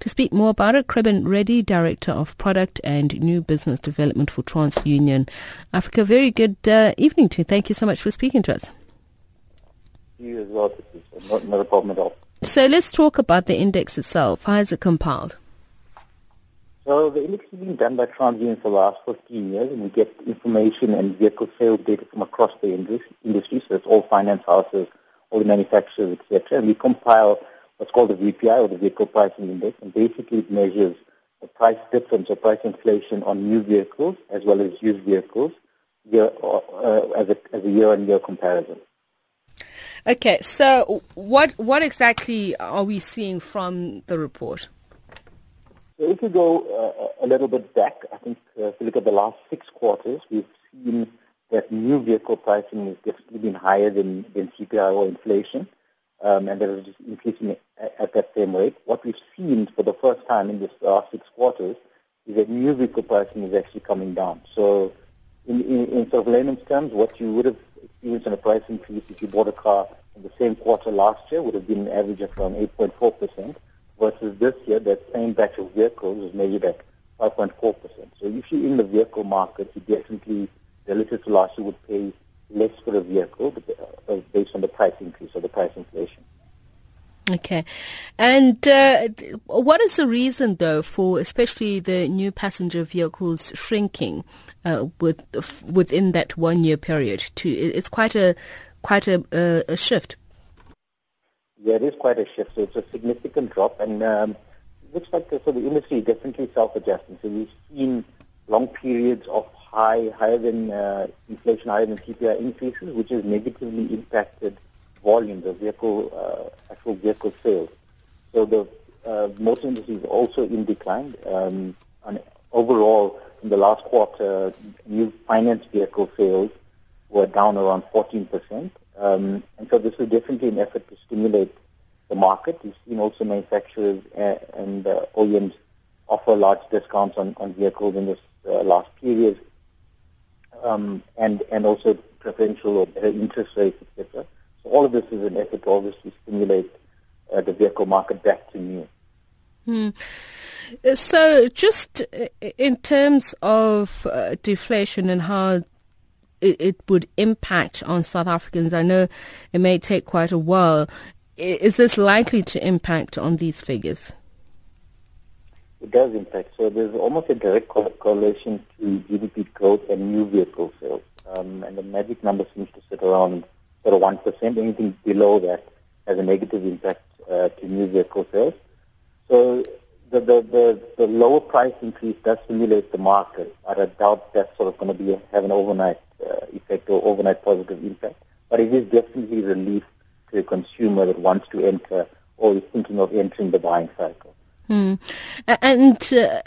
To speak more about it, Kreben Reddy, Director of Product and New Business Development for TransUnion Africa. Very good uh, evening to you. Thank you so much for speaking to us. You as well. This is not, not a problem at all. So let's talk about the index itself. How is it compiled? So the index has been done by TransUnion for the last 15 years, and we get information and vehicle sales data from across the industry. So it's all finance houses, all the manufacturers, etc. And we compile what's called the VPI or the Vehicle Pricing Index, and basically it measures the price difference or price inflation on new vehicles as well as used vehicles year, uh, as, a, as a year-on-year comparison. Okay, so what what exactly are we seeing from the report? So if you go uh, a little bit back, I think uh, if you look at the last six quarters, we've seen that new vehicle pricing has definitely been higher than, than CPI or inflation um, and that is increasing at, at, that same rate. What we've seen for the first time in this last six quarters is that new vehicle pricing is actually coming down. So in, in, in sort of layman's terms, what you would have experienced in a price increase if you bought a car in the same quarter last year would have been an average of around 8.4%, versus this year, that same batch of vehicles is measured at 5.4%. So if you're in the vehicle market, you definitely, relative to last year, would pay less for a vehicle uh, based on the price increase or the price inflation. Okay. And uh, what is the reason, though, for especially the new passenger vehicles shrinking uh, with, within that one-year period? To, it's quite a quite a, a, shift. Yeah, it is quite a shift. So it's a significant drop, and um, it looks like the, so the industry is definitely self-adjusting. So we've seen long periods of high, higher than uh, inflation, higher than CPI increases, which has negatively impacted volumes of vehicle, uh, actual vehicle sales. So the uh, motor industry is also in decline. Um, and overall, in the last quarter, new finance vehicle sales were down around 14%. Um, and so this is definitely an effort to stimulate the market. We've seen also manufacturers uh, and uh, OEMs offer large discounts on, on vehicles in this uh, last period um, and and also preferential or better interest rates, etc. So all of this is an effort to obviously stimulate uh, the vehicle market back to new. Hmm. So, just uh, in terms of uh, deflation and how it, it, would impact on South Africans, I know it may take quite a while. Is this likely to impact on these figures? It does impact. So there's almost a direct correlation to GDP growth and new vehicle sales. Um, and the magic number seems to sit around sort of 1%. Anything below that has a negative impact uh, to new vehicle sales. So the, the, the, the, lower price increase does stimulate the market. but I doubt that's sort of going to be have an overnight uh, effect or overnight positive impact. But it is definitely relief to a consumer that wants to enter or is thinking of entering the buying cycle. Hmm. And uh,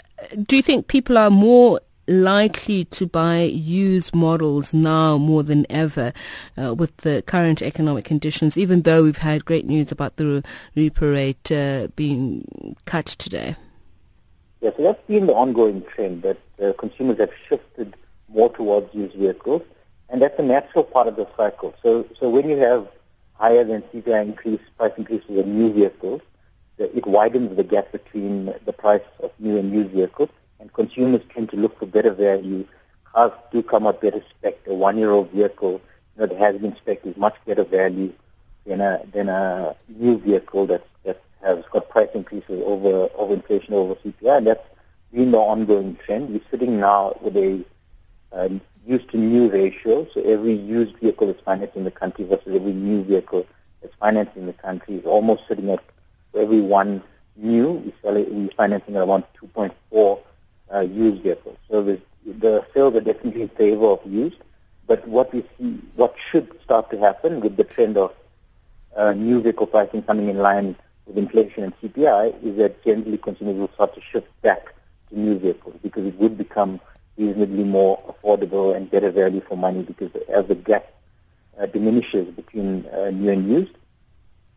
do you think people are more likely to buy used models now more than ever uh, with the current economic conditions, even though we've had great news about the repo rate uh, being cut today? Yes, so that's been the ongoing trend that uh, consumers have shifted more towards used vehicles, and that's a natural part of the cycle. So, so when you have higher than CPI increase, price increases in new vehicles, widens the gap between the price of new and used vehicles, and consumers tend to look for better value. Cars do come up better spec. A one-year-old vehicle you know, that has been spec is much better value than a than a new vehicle that that has got price increases over over inflation over CPI, and that's been the ongoing trend. We're sitting now with a uh, used to new ratio, so every used vehicle that's financed in the country versus every new vehicle that's financed in the country is almost sitting at for every one new, we sell it, we're financing around 2.4 uh, used vehicles. So the, the sales are definitely in favor of used. But what we see, what should start to happen with the trend of uh, new vehicle pricing coming in line with inflation and CPI is that generally consumers will start to shift back to new vehicles because it would become reasonably more affordable and better value for money because as the gap uh, diminishes between uh, new and used,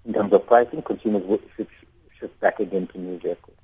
in terms of pricing, consumers should shift back again to new vehicles.